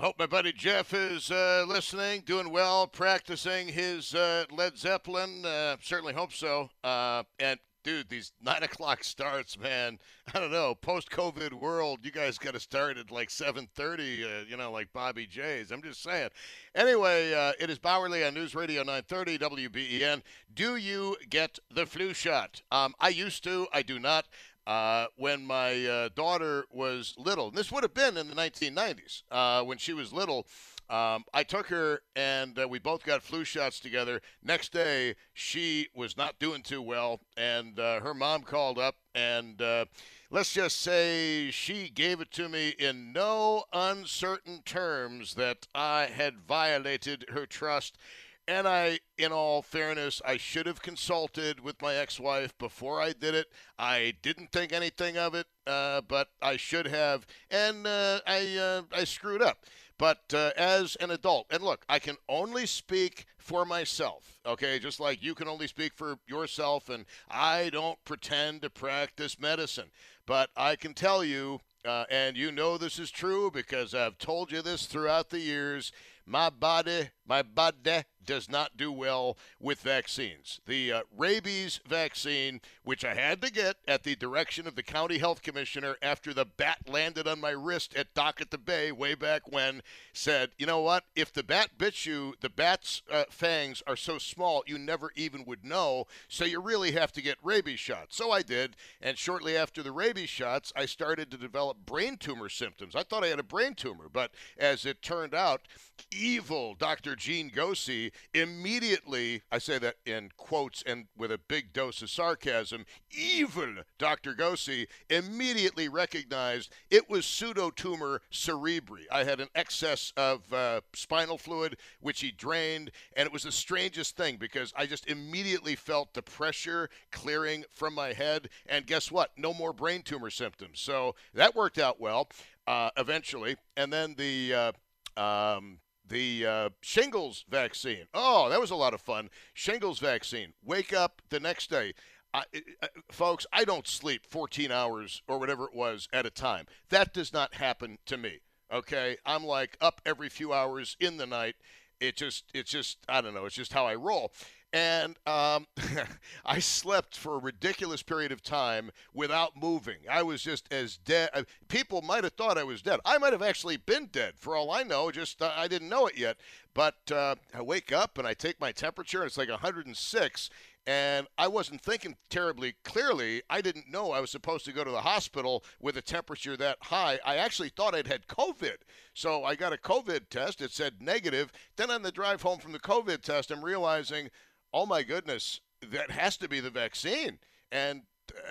Hope my buddy Jeff is uh, listening, doing well, practicing his uh, Led Zeppelin. Uh, certainly hope so. Uh, and dude, these nine o'clock starts, man. I don't know. Post COVID world, you guys got to start at like seven thirty. Uh, you know, like Bobby J's. I'm just saying. Anyway, uh, it is Bauerle on News Radio 930 WBEN. Do you get the flu shot? Um, I used to. I do not. Uh, when my uh, daughter was little, and this would have been in the 1990s, uh, when she was little, um, I took her and uh, we both got flu shots together. Next day, she was not doing too well, and uh, her mom called up, and let's just say she gave it to me in no uncertain terms that I had violated her trust. And I, in all fairness, I should have consulted with my ex wife before I did it. I didn't think anything of it, uh, but I should have. And uh, I, uh, I screwed up. But uh, as an adult, and look, I can only speak for myself, okay? Just like you can only speak for yourself, and I don't pretend to practice medicine. But I can tell you, uh, and you know this is true because I've told you this throughout the years my body, my body does not do well with vaccines. The uh, rabies vaccine, which I had to get at the direction of the county health commissioner after the bat landed on my wrist at Dock at the Bay way back when, said, you know what? If the bat bits you, the bat's uh, fangs are so small you never even would know. So you really have to get rabies shots. So I did, and shortly after the rabies shots, I started to develop brain tumor symptoms. I thought I had a brain tumor, but as it turned out, evil Dr. Gene Gosey immediately, I say that in quotes and with a big dose of sarcasm, evil Dr. Gosey immediately recognized it was pseudotumor cerebri. I had an excess of uh, spinal fluid, which he drained, and it was the strangest thing because I just immediately felt the pressure clearing from my head, and guess what? No more brain tumor symptoms. So that worked out well uh, eventually. And then the uh, um, the uh, shingles vaccine. Oh, that was a lot of fun. Shingles vaccine. Wake up the next day. I, uh, folks, I don't sleep 14 hours or whatever it was at a time. That does not happen to me. Okay, I'm like up every few hours in the night. It just, it's just, I don't know. It's just how I roll and um, I slept for a ridiculous period of time without moving. I was just as dead. Uh, people might have thought I was dead. I might have actually been dead, for all I know. Just uh, I didn't know it yet. But uh, I wake up and I take my temperature, and it's like 106. And I wasn't thinking terribly clearly. I didn't know I was supposed to go to the hospital with a temperature that high. I actually thought I'd had COVID. So I got a COVID test. It said negative. Then on the drive home from the COVID test, I'm realizing oh my goodness, that has to be the vaccine. And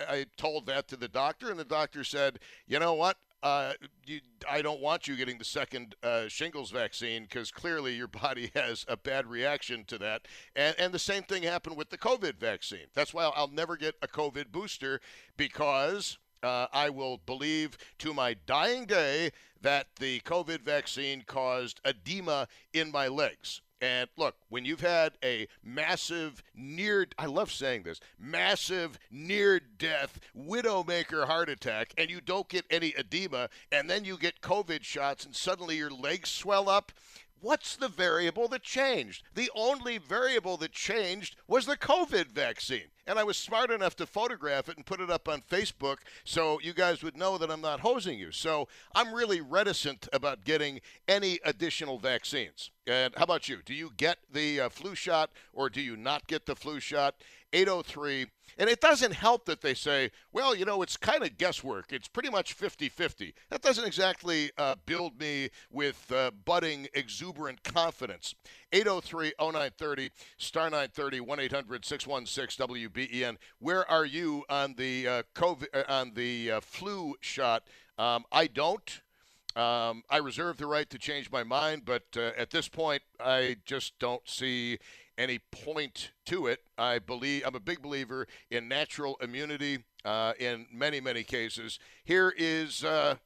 I told that to the doctor, and the doctor said, you know what? Uh, you, I don't want you getting the second uh, shingles vaccine because clearly your body has a bad reaction to that. And, and the same thing happened with the COVID vaccine. That's why I'll, I'll never get a COVID booster because uh, I will believe to my dying day that the COVID vaccine caused edema in my legs. And look, when you've had a massive near, I love saying this, massive near death widowmaker heart attack, and you don't get any edema, and then you get COVID shots, and suddenly your legs swell up, What's the variable that changed? The only variable that changed was the COVID vaccine. And I was smart enough to photograph it and put it up on Facebook so you guys would know that I'm not hosing you. So I'm really reticent about getting any additional vaccines. And how about you? Do you get the uh, flu shot or do you not get the flu shot? 803 and it doesn't help that they say, well, you know, it's kind of guesswork. It's pretty much 50 50. That doesn't exactly uh, build me with uh, budding, exuberant confidence. 803 0930, star 930, 1 800 616 WBEN. Where are you on the, uh, COVID, uh, on the uh, flu shot? Um, I don't. Um, I reserve the right to change my mind, but uh, at this point, I just don't see any point to it. I believe I'm a big believer in natural immunity uh, in many many cases. Here is uh,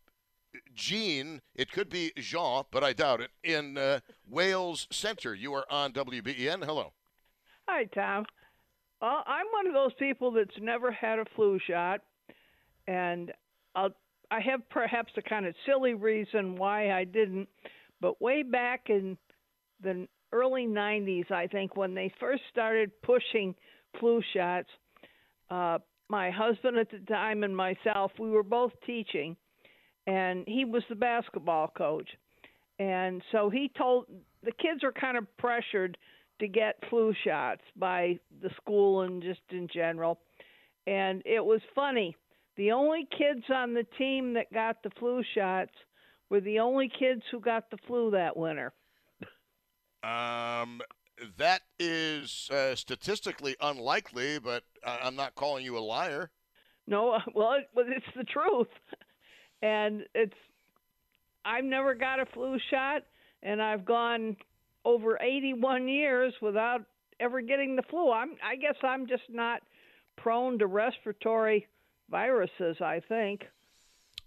Jean. It could be Jean, but I doubt it. In uh, Wales Center, you are on WBEN. Hello. Hi, Tom. Well, I'm one of those people that's never had a flu shot, and I'll, I have perhaps a kind of silly reason why I didn't. But way back in the early 90s, I think, when they first started pushing flu shots. Uh, my husband at the time and myself, we were both teaching, and he was the basketball coach. And so he told the kids are kind of pressured to get flu shots by the school and just in general. And it was funny. The only kids on the team that got the flu shots were the only kids who got the flu that winter. Um, that is uh, statistically unlikely, but I'm not calling you a liar. No, well, it, well, it's the truth, and it's. I've never got a flu shot, and I've gone over 81 years without ever getting the flu. I'm. I guess I'm just not prone to respiratory viruses. I think.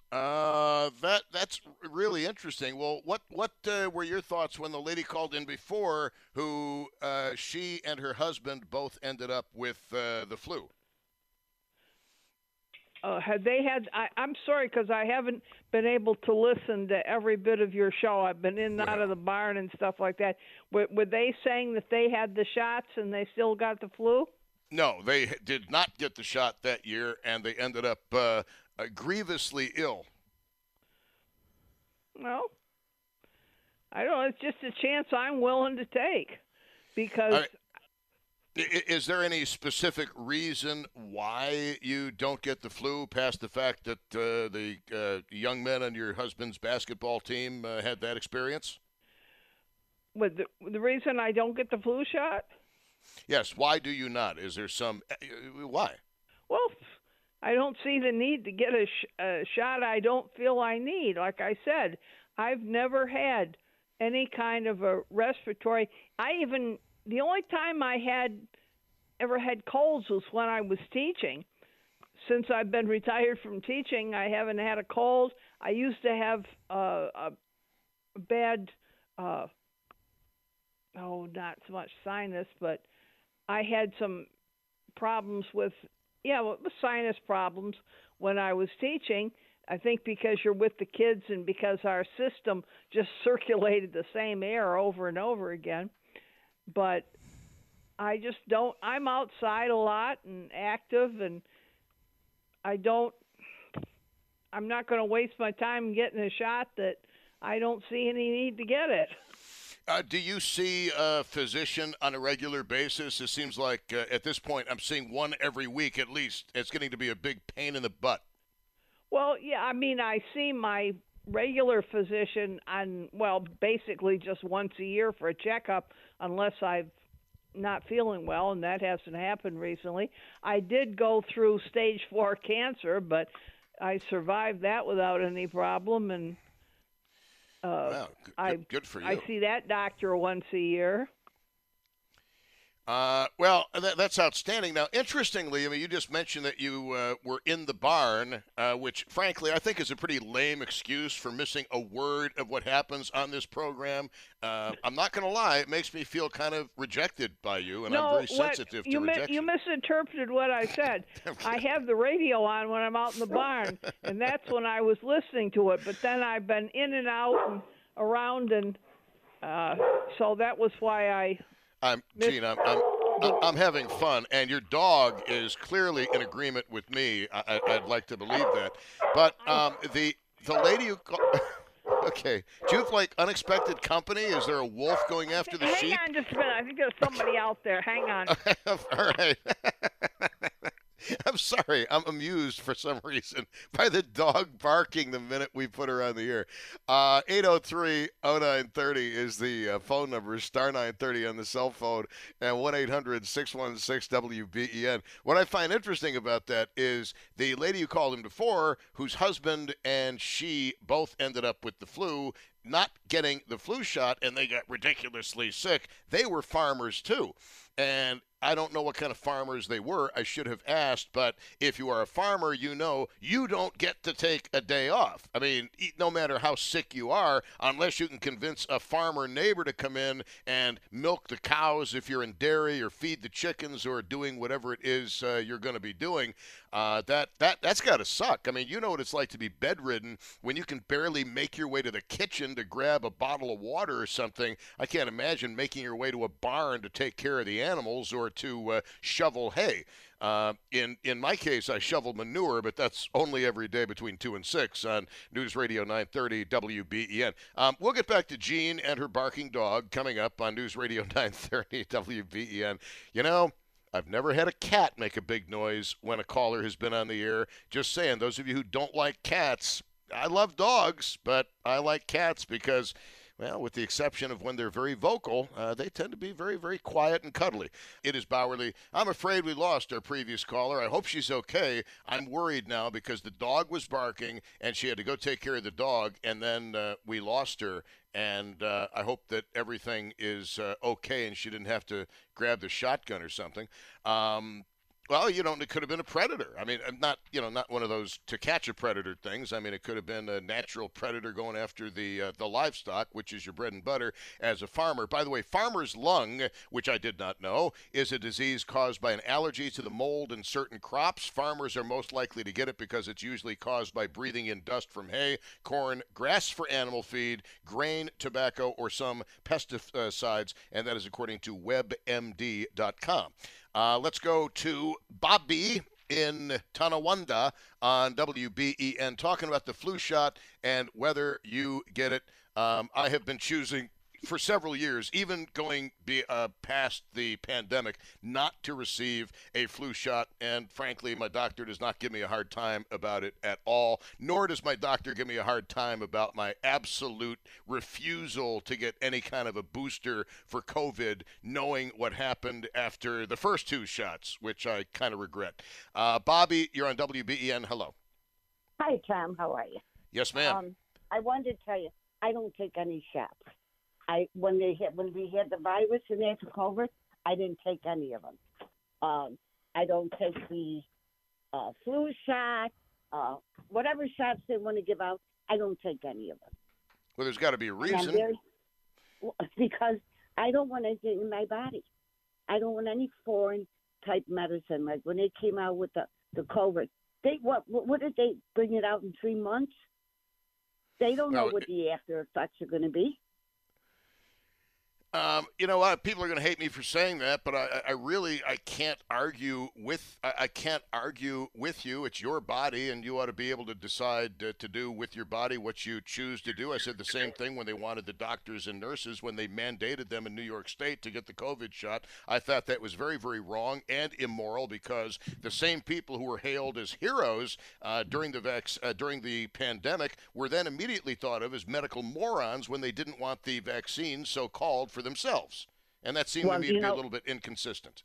Uh, that that's really interesting. Well, what what uh, were your thoughts when the lady called in before, who uh, she and her husband both ended up with uh, the flu? Uh, had they had? I, I'm sorry because I haven't been able to listen to every bit of your show. I've been in and out of the barn and stuff like that. Were, were they saying that they had the shots and they still got the flu? No, they did not get the shot that year, and they ended up uh, uh, grievously ill? Well, I don't know. It's just a chance I'm willing to take because. Right. Is there any specific reason why you don't get the flu past the fact that uh, the uh, young men on your husband's basketball team uh, had that experience? With the, the reason I don't get the flu shot? Yes. Why do you not? Is there some. Uh, why? Well, I don't see the need to get a, sh- a shot I don't feel I need. Like I said, I've never had any kind of a respiratory. I even the only time I had ever had colds was when I was teaching. Since I've been retired from teaching, I haven't had a cold. I used to have uh, a bad, uh, oh, not so much sinus, but I had some problems with yeah, well, sinus problems when I was teaching. I think because you're with the kids and because our system just circulated the same air over and over again. But I just don't. I'm outside a lot and active, and I don't. I'm not going to waste my time getting a shot that I don't see any need to get it. Uh, do you see a physician on a regular basis? It seems like uh, at this point I'm seeing one every week at least. It's getting to be a big pain in the butt. Well, yeah, I mean, I see my regular physician on, well, basically just once a year for a checkup, unless I'm not feeling well, and that hasn't happened recently. I did go through stage four cancer, but I survived that without any problem, and uh, wow, good, I, good for you. I see that doctor once a year. Uh, well, that, that's outstanding. Now, interestingly, I mean, you just mentioned that you uh, were in the barn, uh, which, frankly, I think is a pretty lame excuse for missing a word of what happens on this program. Uh, I'm not going to lie; it makes me feel kind of rejected by you, and no, I'm very sensitive to you rejection. Mi- you misinterpreted what I said. I have the radio on when I'm out in the barn, and that's when I was listening to it. But then I've been in and out and around, and uh, so that was why I I'm Gene. I'm, I'm I'm having fun, and your dog is clearly in agreement with me. I- I- I'd like to believe that. But um, the the lady who. Call- okay. Do you have like unexpected company? Is there a wolf going after the Hang sheep? on just a minute. I think there's somebody out there. Hang on. All right. I'm sorry. I'm amused for some reason by the dog barking the minute we put her on the air. Uh, 803 0930 is the uh, phone number, star 930 on the cell phone, and 1 800 616 WBEN. What I find interesting about that is the lady who called him before, whose husband and she both ended up with the flu, not getting the flu shot, and they got ridiculously sick. They were farmers too. And I don't know what kind of farmers they were. I should have asked, but if you are a farmer, you know you don't get to take a day off. I mean, no matter how sick you are, unless you can convince a farmer neighbor to come in and milk the cows if you're in dairy or feed the chickens or doing whatever it is uh, you're going to be doing, uh, that that that's got to suck. I mean, you know what it's like to be bedridden when you can barely make your way to the kitchen to grab a bottle of water or something. I can't imagine making your way to a barn to take care of the animals or to uh, shovel hay. Uh, in in my case, I shovel manure, but that's only every day between two and six on News Radio 930 WBEN. Um, we'll get back to Jean and her barking dog coming up on News Radio 930 WBEN. You know. I've never had a cat make a big noise when a caller has been on the air. Just saying, those of you who don't like cats, I love dogs, but I like cats because, well, with the exception of when they're very vocal, uh, they tend to be very, very quiet and cuddly. It is Bauerle. I'm afraid we lost our previous caller. I hope she's okay. I'm worried now because the dog was barking and she had to go take care of the dog, and then uh, we lost her. And uh, I hope that everything is uh, okay and she didn't have to grab the shotgun or something. Um, well, you know, it could have been a predator. I mean, not you know, not one of those to catch a predator things. I mean, it could have been a natural predator going after the uh, the livestock, which is your bread and butter as a farmer. By the way, farmer's lung, which I did not know, is a disease caused by an allergy to the mold in certain crops. Farmers are most likely to get it because it's usually caused by breathing in dust from hay, corn, grass for animal feed, grain, tobacco, or some pesticides, and that is according to WebMD.com. Uh, let's go to Bobby in Tonawanda on WBEN talking about the flu shot and whether you get it. Um, I have been choosing for several years, even going be, uh, past the pandemic, not to receive a flu shot. And frankly, my doctor does not give me a hard time about it at all, nor does my doctor give me a hard time about my absolute refusal to get any kind of a booster for COVID, knowing what happened after the first two shots, which I kind of regret. Uh, Bobby, you're on WBEN. Hello. Hi, Tom. How are you? Yes, ma'am. Um, I wanted to tell you, I don't take any shots. I when they had when we had the virus and they took over, I didn't take any of them. Um, I don't take the uh, flu shot, uh, whatever shots they want to give out. I don't take any of them. well, there's got to be a reason. very- because I don't want anything in my body. I don't want any foreign type medicine. Like when they came out with the the COVID, they what what, did they bring it out in three months? They don't know what the after effects are going to be. Um, you know what? People are going to hate me for saying that, but I, I really I can't argue with I, I can't argue with you. It's your body, and you ought to be able to decide uh, to do with your body what you choose to do. I said the same thing when they wanted the doctors and nurses when they mandated them in New York State to get the COVID shot. I thought that was very very wrong and immoral because the same people who were hailed as heroes uh, during the vac- uh, during the pandemic were then immediately thought of as medical morons when they didn't want the vaccine so called for themselves. And that seemed Well, to me to be a little bit inconsistent.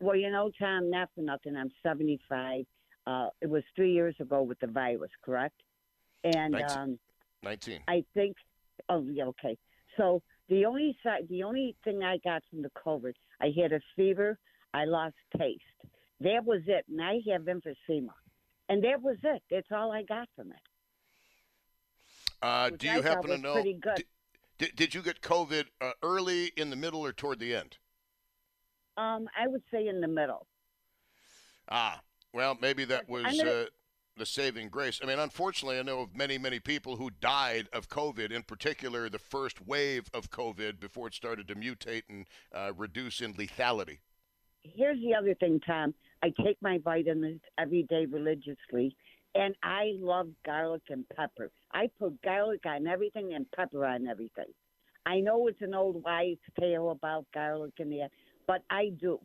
Well, you know, Tom, not for nothing. I'm 75. Uh, it was three years ago with the virus, correct? And Nineteen. um, 19. I think. Oh, yeah, okay. So the only side, the only thing I got from the COVID, I had a fever. I lost taste. That was it, and I have emphysema, and that was it. That's all I got from it. Uh, do you thought happen to know? pretty good. Did, did, did you get COVID uh, early, in the middle, or toward the end? Um, I would say in the middle. Ah, well, maybe that was gonna- uh, the saving grace. I mean, unfortunately, I know of many, many people who died of COVID, in particular the first wave of COVID before it started to mutate and uh, reduce in lethality. here's the other thing, Tom. I take my vitamins every day religiously, and I love garlic and pepper. I put garlic on everything and pepper on everything. I know it's an old wives' tale about garlic and that, but I do.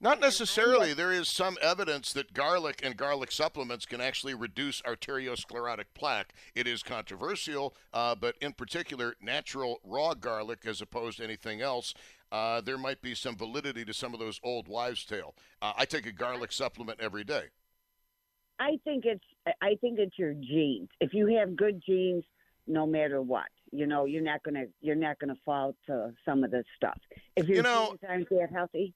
Not necessarily. There is some evidence that garlic and garlic supplements can actually reduce arteriosclerotic plaque. It is controversial, uh, but in particular, natural raw garlic as opposed to anything else. Uh, there might be some validity to some of those old wives' tale. Uh, I take a garlic supplement every day. I think it's I think it's your genes. If you have good genes, no matter what, you know, you're not gonna you're not gonna fall to some of this stuff. If your You know- genes aren't that healthy,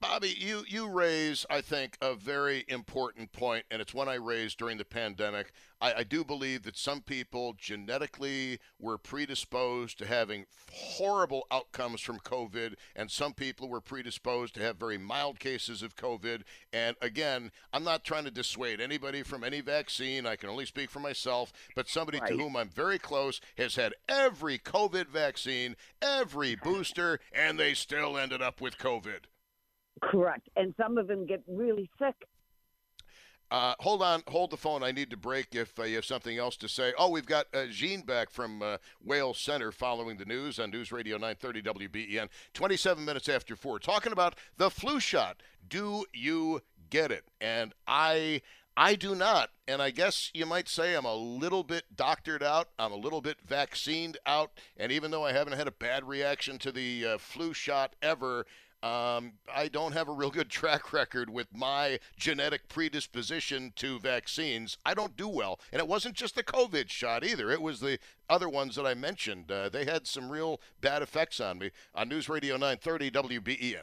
Bobby, you, you raise, I think, a very important point, and it's one I raised during the pandemic. I, I do believe that some people genetically were predisposed to having horrible outcomes from COVID, and some people were predisposed to have very mild cases of COVID. And again, I'm not trying to dissuade anybody from any vaccine. I can only speak for myself, but somebody to whom I'm very close has had every COVID vaccine, every booster, and they still ended up with COVID. Correct. And some of them get really sick. Uh, hold on, hold the phone. I need to break if uh, you have something else to say. Oh, we've got uh, Jean back from uh, Wales Center following the news on News Radio 930 WBEN. 27 minutes after 4. Talking about the flu shot. Do you get it? And I. I do not, and I guess you might say I'm a little bit doctored out. I'm a little bit vaccinated out, and even though I haven't had a bad reaction to the uh, flu shot ever, um, I don't have a real good track record with my genetic predisposition to vaccines. I don't do well. And it wasn't just the COVID shot either, it was the other ones that I mentioned. Uh, they had some real bad effects on me. On News Radio 930 WBEN.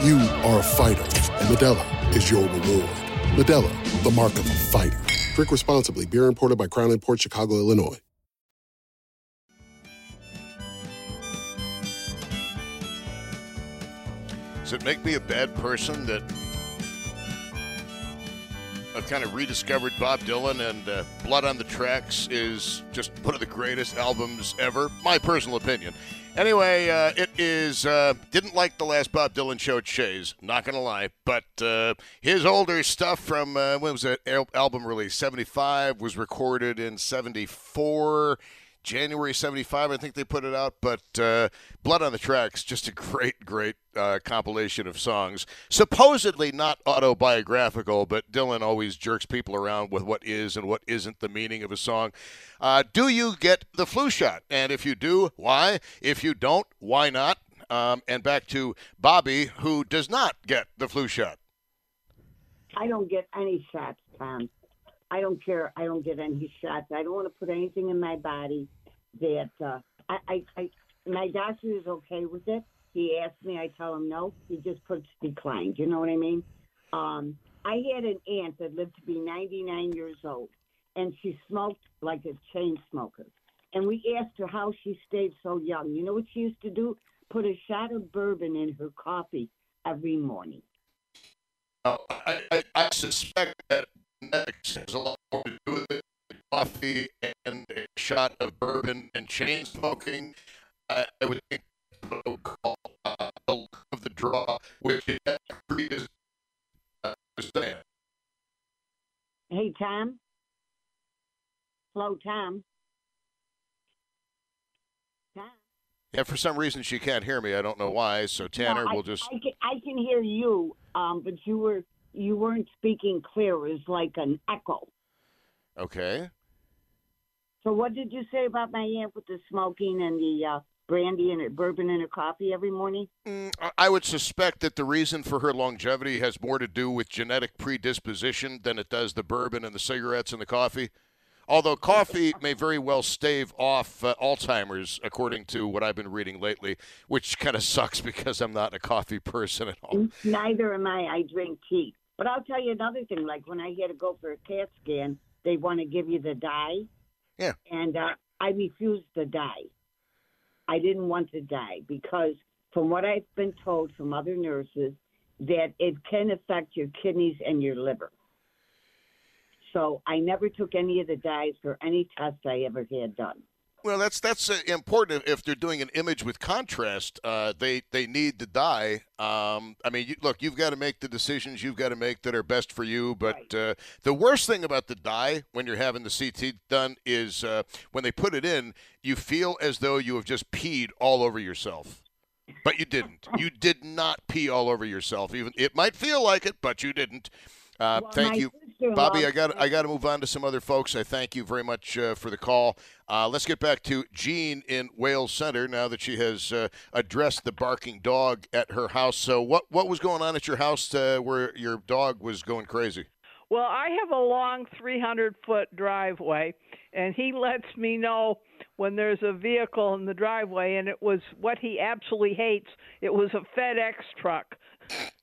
You are a fighter, and Modelo is your reward. Modelo, the mark of a fighter. Drink responsibly. Beer imported by Crown Port Chicago, Illinois. Does it make me a bad person that I've kind of rediscovered Bob Dylan and uh, Blood on the Tracks is just one of the greatest albums ever? My personal opinion. Anyway, uh, it is. Uh, didn't like the last Bob Dylan show at Shea's, not gonna lie, but uh, his older stuff from uh, when was that al- album released? Seventy five was recorded in seventy four. January 75, I think they put it out. But uh, Blood on the Tracks, just a great, great uh, compilation of songs. Supposedly not autobiographical, but Dylan always jerks people around with what is and what isn't the meaning of a song. Uh, do you get the flu shot? And if you do, why? If you don't, why not? Um, and back to Bobby, who does not get the flu shot. I don't get any shots, Tom. I don't care. I don't get any shots. I don't want to put anything in my body that uh, I, I, I. My doctor is okay with it. He asks me, I tell him no. He just puts declined. You know what I mean? Um, I had an aunt that lived to be 99 years old, and she smoked like a chain smoker. And we asked her how she stayed so young. You know what she used to do? Put a shot of bourbon in her coffee every morning. Now, I, I, I suspect that genetics has a lot more to do with it. Coffee and a shot of bourbon and chain smoking. I, I would think call uh, the luck of the draw, which is uh, saying. Hey, Tom. Hello, Tom. Tom. Yeah, for some reason she can't hear me. I don't know why. So Tanner No, I, will just. I can, I can hear you, um, but you were you weren't speaking clear. It was like an echo. Okay. So what did you say about my aunt with the smoking and the uh, brandy and bourbon and her coffee every morning? Mm, I- would suspect that the reason for her longevity has more to do with genetic predisposition than it does the bourbon and the cigarettes and the coffee. Although coffee may very well stave off uh, Alzheimer's, according to what I've been reading lately, which kind of sucks because I'm not a coffee person at all. Neither am I. I drink tea. But I'll tell you another thing. Like when I had to go for a CAT scan, they want to give you the dye. Yeah. And uh, I refused to dye. I didn't want to dye because, from what I've been told from other nurses, that it can affect your kidneys and your liver. So I never took any of the dyes for any test I ever had done. Well, that's that's uh, important. If they're doing an image with contrast, uh, they they need to die. Um, I mean, you, look, you've got to make the decisions you've got to make that are best for you. But uh, the worst thing about the dye when you're having the CT done is uh, when they put it in, you feel as though you have just peed all over yourself. But you didn't. You did not pee all over yourself. Even it might feel like it, but you didn't. Uh, Well, thank you, Bobby. I got I got to move on to some other folks. I thank you very much uh, for the call. Uh, let's get back to Jean in Wales Center now that she has uh, addressed the barking dog at her house. So what what was going on at your house uh, where your dog was going crazy? Well, I have a long 300 foot driveway, and he lets me know when there's a vehicle in the driveway, and it was what he absolutely hates. It was a FedEx truck.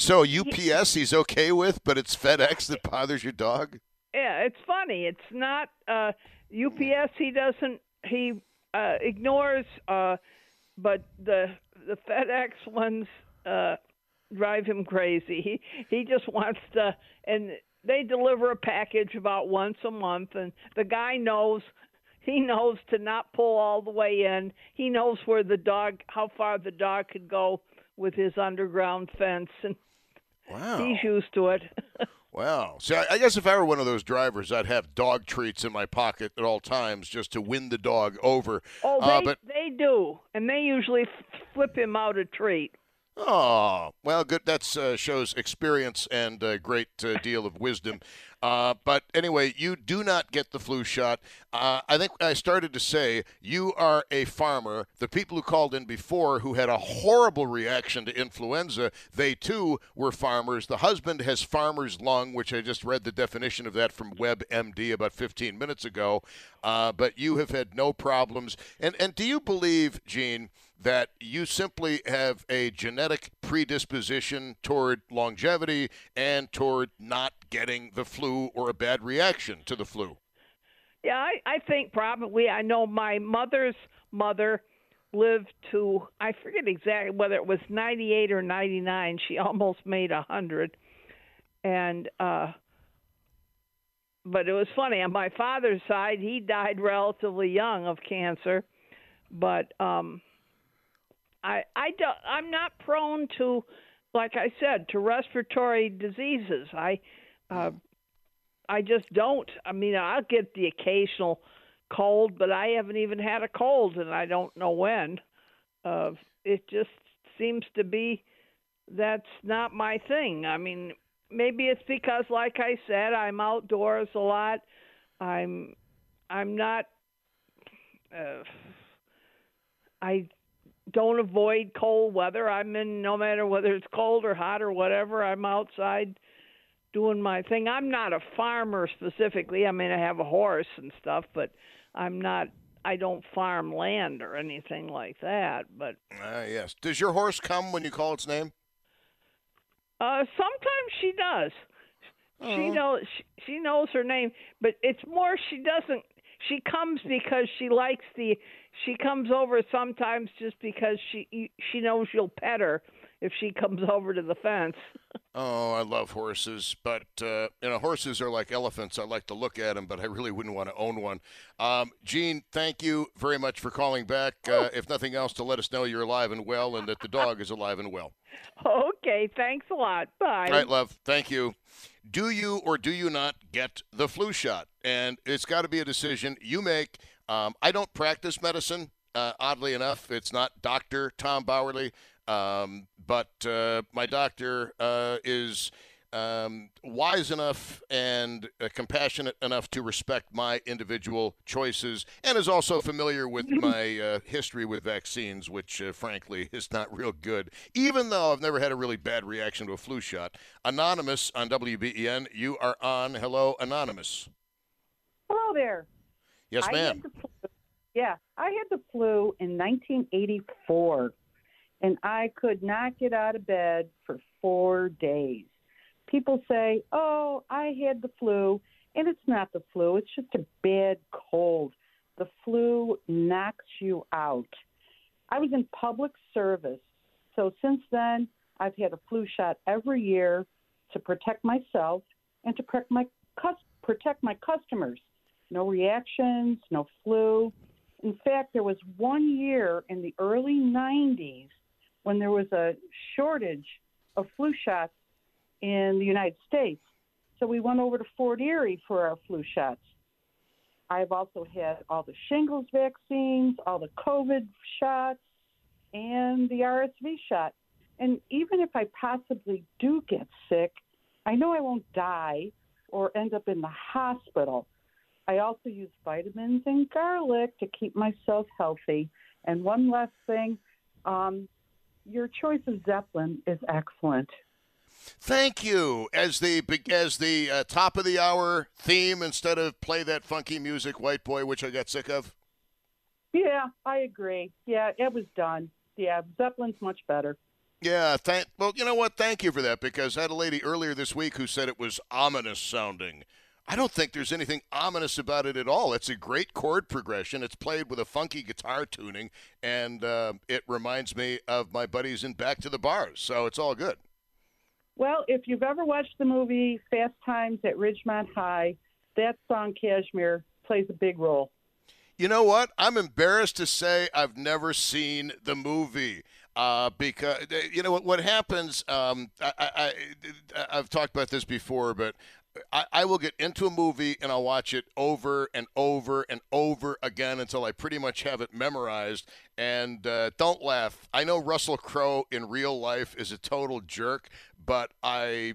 So UPS he's okay with, but it's FedEx that bothers your dog. Yeah, it's funny. It's not uh, UPS. He doesn't. He uh, ignores. Uh, but the the FedEx ones uh, drive him crazy. He he just wants to. And they deliver a package about once a month, and the guy knows. He knows to not pull all the way in. He knows where the dog, how far the dog could go with his underground fence, and Wow. he's used to it. Wow. See, I I guess if I were one of those drivers, I'd have dog treats in my pocket at all times just to win the dog over. Oh, Uh, they but they do, and they usually flip him out a treat. Oh, well, good. That uh, shows experience and a great uh, deal of wisdom. Uh, but anyway, you do not get the flu shot. Uh, I think I started to say you are a farmer. The people who called in before who had a horrible reaction to influenza, they too were farmers. The husband has farmer's lung, which I just read the definition of that from WebMD about 15 minutes ago. Uh, but you have had no problems. And and do you believe, Gene? That you simply have a genetic predisposition toward longevity and toward not getting the flu or a bad reaction to the flu. Yeah, I, I think probably. I know my mother's mother lived to I forget exactly whether it was 98 or 99. She almost made a hundred, and uh, but it was funny on my father's side. He died relatively young of cancer, but um, I I don't, I'm not prone to, like I said, to respiratory diseases. I uh, I just don't. I mean, I'll get the occasional cold, but I haven't even had a cold, and I don't know when. Uh, it just seems to be that's not my thing. I mean, maybe it's because, like I said, I'm outdoors a lot. I'm I'm not. Uh, I don't avoid cold weather. I'm in no matter whether it's cold or hot or whatever. I'm outside doing my thing. I'm not a farmer specifically. I mean, I have a horse and stuff, but I'm not. I don't farm land or anything like that. But Ah, yes. Does your horse come when you call its name? uh, sometimes she does. She Oh. knows. She, she knows her name, but it's more she doesn't. She comes because she likes the. She comes over sometimes just because she she knows you'll pet her, if she comes over to the fence. Oh, I love horses, but uh, you know, horses are like elephants. I like to look at them, but I really wouldn't want to own one. Um, Gene, thank you very much for calling back. Uh, if nothing else, to let us know you're alive and well, and that the dog is alive and well. Okay, thanks a lot. Bye. All right, love. Thank you. Do you or do you not get the flu shot? And it's got to be a decision you make. Um, I don't practice medicine. Uh, oddly enough, it's not Doctor Tom Bauerle. Um, but uh, my doctor uh, is um, wise enough and uh, compassionate enough to respect my individual choices and is also familiar with my uh, history with vaccines, which uh, frankly is not real good, even though I've never had a really bad reaction to a flu shot. Anonymous on WBEN, you are on. Hello, Anonymous. Hello there. Yes, I ma'am. flu- yeah, I had the flu in 1984, and I could not get out of bed for four days. People say, "Oh, I had the flu," and it's not the flu. It's just a bad cold. The flu knocks you out. I was in public service, so since then I've had a flu shot every year to protect myself and to protect my protect my customers. No reactions, no flu. In fact, there was one year in the early 90s when there was a shortage of flu shots in the United States. So we went over to Fort Erie for our flu shots. I've also had all the shingles vaccines, all the COVID shots, and the RSV shot. And even if I possibly do get sick, I know I won't die or end up in the hospital. I also use vitamins and garlic to keep myself healthy. And one last thing, um, your choice of Zeppelin is excellent. Thank you. As the as the uh, top of the hour theme, instead of play that funky music, White Boy, which I got sick of. Yeah, I agree. Yeah, it was done. Yeah, Zeppelin's much better. Yeah, thank. Well, you know what? Thank you for that because I had a lady earlier this week who said it was ominous sounding. I don't think there's anything ominous about it at all. It's a great chord progression. It's played with a funky guitar tuning, and uh, it reminds me of my buddies in Back to the Bars. So it's all good. Well, if you've ever watched the movie Fast Times at Ridgemont High, that song Kashmir plays a big role. You know what? I'm embarrassed to say I've never seen the movie. Uh, because you know what what happens. Um, I, I, I I've talked about this before, but I, I will get into a movie and I'll watch it over and over and over again until I pretty much have it memorized. And uh, don't laugh. I know Russell Crowe in real life is a total jerk, but I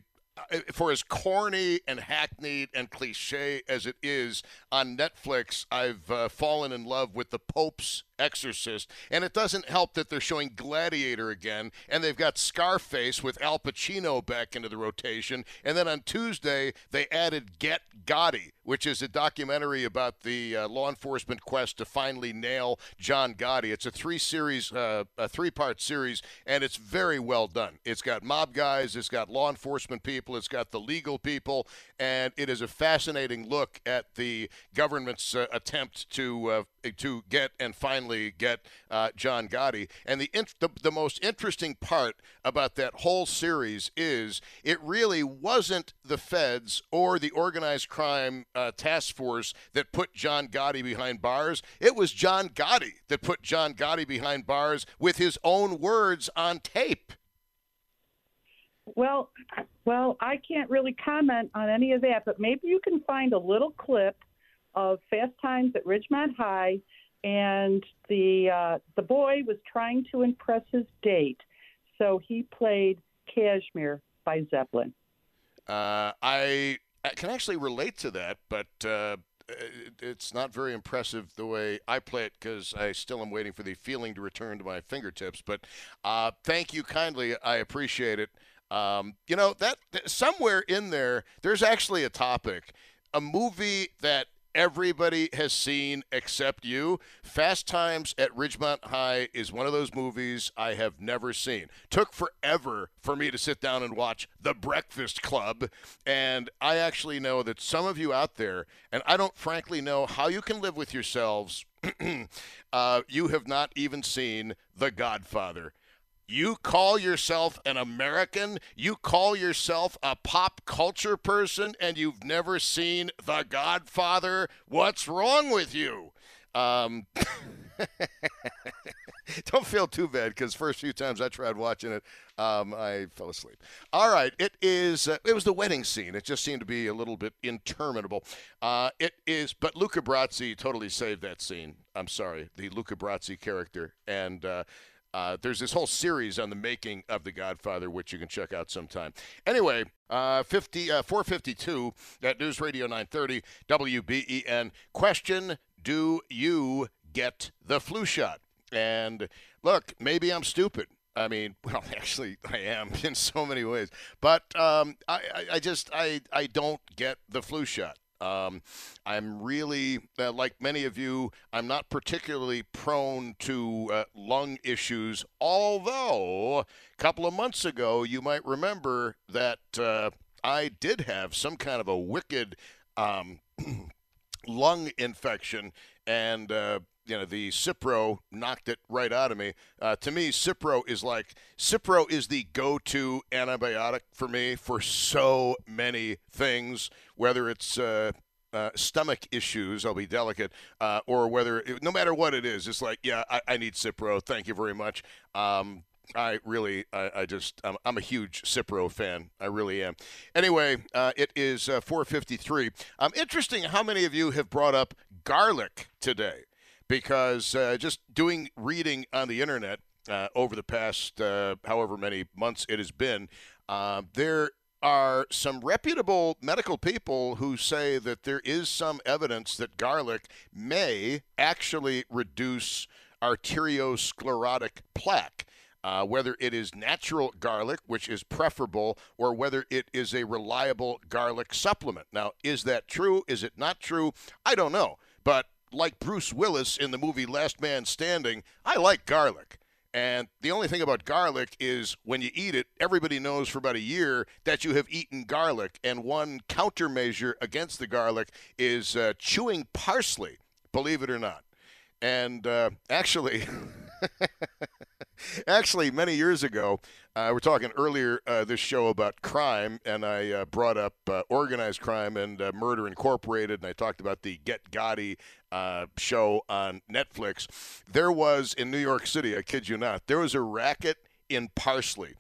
for as corny and hackneyed and cliche as it is on Netflix, I've uh, fallen in love with the Pope's Exorcist, and it doesn't help that they're showing Gladiator again, and they've got Scarface with Al Pacino back into the rotation, and then on Tuesday they added Get Gotti, which is a documentary about the uh, law enforcement quest to finally nail John Gotti. It's a three series, uh, a three part series, and it's very well done. It's got mob guys, it's got law enforcement people, it's got the legal people, and it is a fascinating look at the government's uh, attempt to uh, to get and finally get uh, John Gotti. And the, the the most interesting part about that whole series is it really wasn't the feds or the organized crime uh, task force that put John Gotti behind bars. It was John Gotti that put John Gotti behind bars with his own words on tape. Well, well, I can't really comment on any of that, but maybe you can find a little clip of Fast Times at Ridgemont High, and the uh, the boy was trying to impress his date, so he played Kashmir by Zeppelin. Uh, I, can actually relate to that, but uh, it- it's not very impressive the way I play it because I still am waiting for the feeling to return to my fingertips. But uh, thank you kindly. I appreciate it. Um, you know that- somewhere in there, there's actually a topic, a movie that everybody has seen except you. Fast Times at Ridgemont High is one of those movies I have never seen. Took forever for me to sit down and watch The Breakfast Club, and I actually know that some of you out there, and I don't frankly know how you can live with yourselves. uh, you have not even seen The Godfather. You call yourself an American? You call yourself a pop culture person and you've never seen The Godfather? What's wrong with you? Um, don't feel too bad because first few times I tried watching it, um, I fell asleep. All right, it is. Uh, it was the wedding scene. It just seemed to be a little bit interminable. Uh, it is, but Luca Brasi totally saved that scene. I'm sorry, the Luca Brasi character, and uh, uh, there's this whole series on the making of The Godfather, which you can check out sometime. Anyway, uh, 50, uh, 452 at News Radio 930 WBEN. Question Do you get the flu shot? And look, maybe I'm stupid. I mean, well, actually, I am in so many ways. But um, I, I, I just, I, I don't get the flu shot. Um, I'm really, uh, like many of you, I'm not particularly prone to uh, lung issues, although a couple of months ago, you might remember that uh, I did have some kind of a wicked um, lung infection and uh, you know the Cipro knocked it right out of me. Uh, to me, Cipro is like Cipro is the go-to antibiotic for me for so many things. Whether it's uh, uh, stomach issues, I'll be delicate, uh, or whether no matter what it is, it's like yeah, I, I need Cipro. Thank you very much. Um, I really, I, I just, I'm, I'm, a huge Cipro fan. I really am. Anyway, uh, it is uh, 4:53. Um, interesting how many of you have brought up garlic today because uh, just doing reading on the internet uh, over the past uh, however many months it has been, uh, there are some reputable medical people who say that there is some evidence that garlic may actually reduce arteriosclerotic plaque. Uh, whether it is natural garlic, which is preferable, or whether it is a reliable garlic supplement. Now, is that true? Is it not true? I don't know. But like Bruce Willis in the movie Last Man Standing, I like garlic. And the only thing about garlic is when you eat it, everybody knows for about a year that you have eaten garlic. And one countermeasure against the garlic is uh, chewing parsley, believe it or not. And uh, actually, actually, many years ago, uh, we're talking earlier uh, this show about crime, and I uh, brought up uh, organized crime and uh, Murder Incorporated, and I talked about the Get Gotti uh, show on Netflix. There was in New York City, I kid you not, there was a racket in Parsley.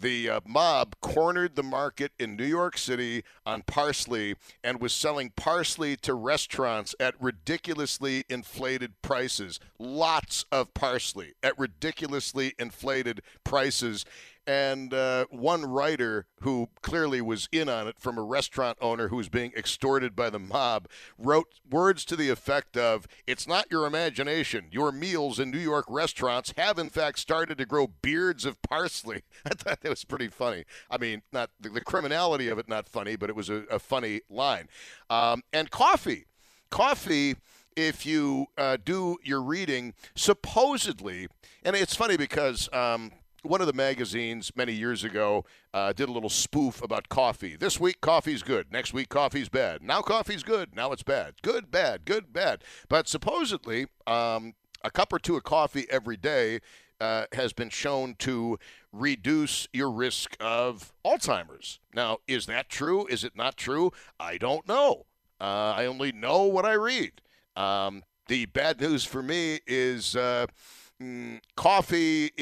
The uh, mob cornered the market in New York City on parsley and was selling parsley to restaurants at ridiculously inflated prices. Lots of parsley at ridiculously inflated prices and uh, one writer who clearly was in on it from a restaurant owner who was being extorted by the mob wrote words to the effect of it's not your imagination. Your meals in new york restaurants have in fact started to grow beards of parsley. I thought that was pretty funny. I mean not the, the criminality of it not funny but it was a, a funny line. Um, and coffee coffee if you uh, do your reading supposedly and it's funny because um, one of the magazines many years ago uh, did a little spoof about coffee. This week, coffee's good. Next week, coffee's bad. Now, coffee's good. Now, it's bad. Good, bad, good, bad. But supposedly, um, a cup or two of coffee every day uh, has been shown to reduce your risk of Alzheimer's. Now, is that true? Is it not true? I don't know. Uh, I only know what I read. Um, the bad news for me is uh, Mm, coffee,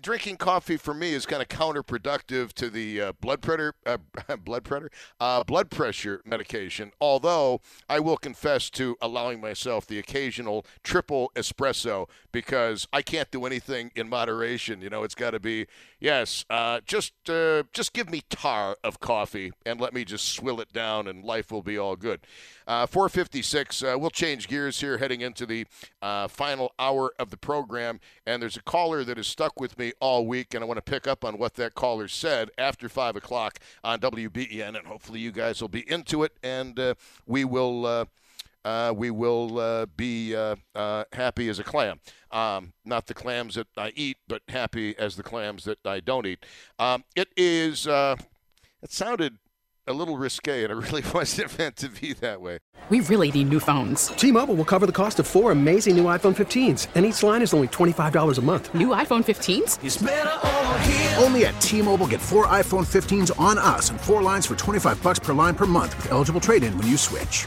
drinking coffee for me is kind of counterproductive to the uh, blood pressure, uh, blood pressure, uh, blood pressure medication. Although I will confess to allowing myself the occasional triple espresso because I can't do anything in moderation. You know, it's got to be yes, uh, just uh, just give me tar of coffee and let me just swill it down, and life will be all good. Uh, 456. Uh, we'll change gears here heading into the final hour of the program. And there's a caller that has stuck with me all week, and I want to pick up on what that caller said after 5 o'clock on WBEN. And hopefully you guys will be into it, and uh, we will. Uh, uh, we will uh, be uh, uh happy as a clam. Um, not the clams that I eat, but happy as the clams that I don't eat. Um, it is. Uh, it sounded a little risque, and it really wasn't meant to be that way. We really need new phones. T-Mobile will cover the cost of four amazing new iPhone 15s, and each line is only $25 a month. New iPhone 15s? Only at T-Mobile get four iPhone 15s on us and four lines for 25 bucks per line per month with eligible trade-in when you switch.